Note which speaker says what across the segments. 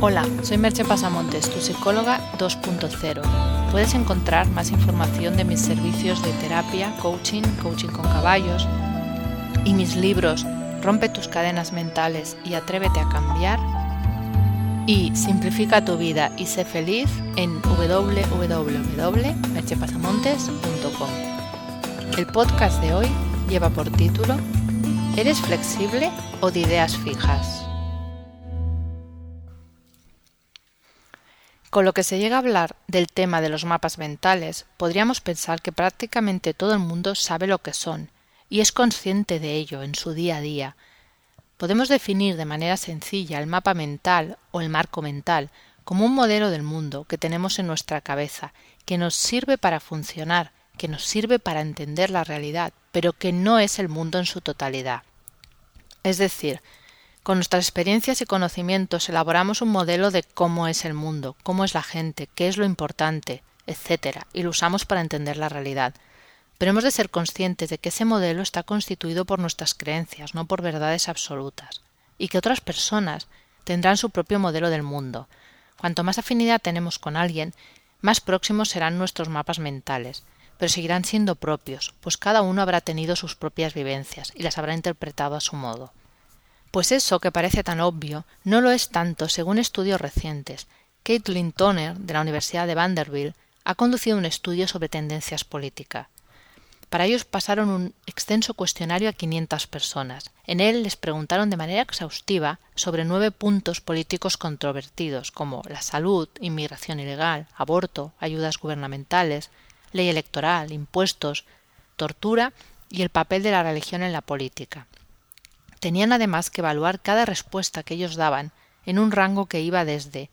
Speaker 1: Hola, soy Merche Pasamontes, tu psicóloga 2.0. Puedes encontrar más información de mis servicios de terapia, coaching, coaching con caballos y mis libros Rompe tus cadenas mentales y atrévete a cambiar y simplifica tu vida y sé feliz en www.merchepasamontes.com. El podcast de hoy lleva por título ¿Eres flexible o de ideas fijas? Con lo que se llega a hablar del tema de los mapas mentales, podríamos pensar que prácticamente todo el mundo sabe lo que son y es consciente de ello en su día a día. Podemos definir de manera sencilla el mapa mental o el marco mental como un modelo del mundo que tenemos en nuestra cabeza, que nos sirve para funcionar, que nos sirve para entender la realidad, pero que no es el mundo en su totalidad. Es decir, con nuestras experiencias y conocimientos elaboramos un modelo de cómo es el mundo, cómo es la gente, qué es lo importante, etc. y lo usamos para entender la realidad. Pero hemos de ser conscientes de que ese modelo está constituido por nuestras creencias, no por verdades absolutas, y que otras personas tendrán su propio modelo del mundo. Cuanto más afinidad tenemos con alguien, más próximos serán nuestros mapas mentales, pero seguirán siendo propios, pues cada uno habrá tenido sus propias vivencias y las habrá interpretado a su modo. Pues eso que parece tan obvio no lo es tanto según estudios recientes. Caitlin Toner, de la Universidad de Vanderbilt, ha conducido un estudio sobre tendencias políticas. Para ellos pasaron un extenso cuestionario a 500 personas. En él les preguntaron de manera exhaustiva sobre nueve puntos políticos controvertidos, como la salud, inmigración ilegal, aborto, ayudas gubernamentales, ley electoral, impuestos, tortura y el papel de la religión en la política. Tenían además que evaluar cada respuesta que ellos daban en un rango que iba desde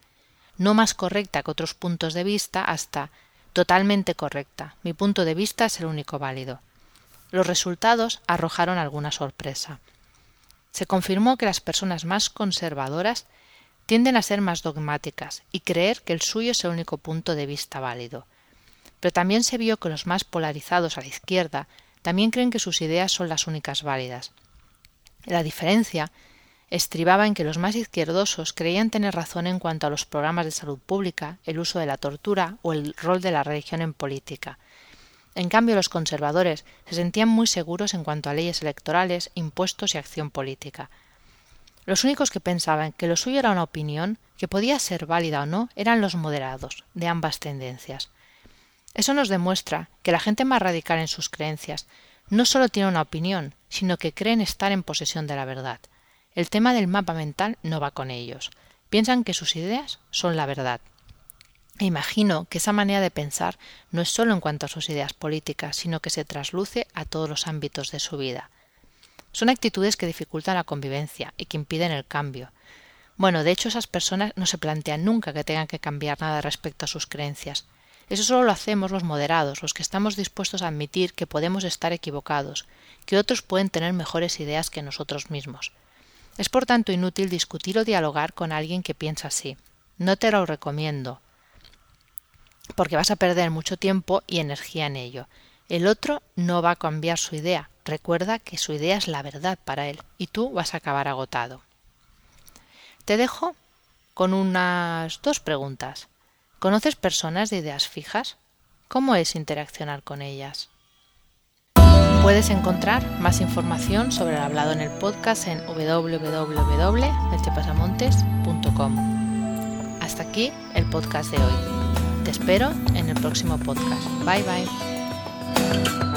Speaker 1: no más correcta que otros puntos de vista hasta totalmente correcta. Mi punto de vista es el único válido. Los resultados arrojaron alguna sorpresa. Se confirmó que las personas más conservadoras tienden a ser más dogmáticas y creer que el suyo es el único punto de vista válido. Pero también se vio que los más polarizados a la izquierda también creen que sus ideas son las únicas válidas. La diferencia estribaba en que los más izquierdosos creían tener razón en cuanto a los programas de salud pública, el uso de la tortura o el rol de la religión en política. En cambio, los conservadores se sentían muy seguros en cuanto a leyes electorales, impuestos y acción política. Los únicos que pensaban que lo suyo era una opinión, que podía ser válida o no, eran los moderados, de ambas tendencias. Eso nos demuestra que la gente más radical en sus creencias no solo tiene una opinión, sino que creen estar en posesión de la verdad. El tema del mapa mental no va con ellos. Piensan que sus ideas son la verdad. E imagino que esa manera de pensar no es solo en cuanto a sus ideas políticas, sino que se trasluce a todos los ámbitos de su vida. Son actitudes que dificultan la convivencia y que impiden el cambio. Bueno, de hecho esas personas no se plantean nunca que tengan que cambiar nada respecto a sus creencias. Eso solo lo hacemos los moderados, los que estamos dispuestos a admitir que podemos estar equivocados, que otros pueden tener mejores ideas que nosotros mismos. Es por tanto inútil discutir o dialogar con alguien que piensa así. No te lo recomiendo, porque vas a perder mucho tiempo y energía en ello. El otro no va a cambiar su idea. Recuerda que su idea es la verdad para él y tú vas a acabar agotado. Te dejo con unas dos preguntas. ¿Conoces personas de ideas fijas? ¿Cómo es interaccionar con ellas? Puedes encontrar más información sobre el hablado en el podcast en www.melchepasamontes.com. Hasta aquí el podcast de hoy. Te espero en el próximo podcast. Bye bye.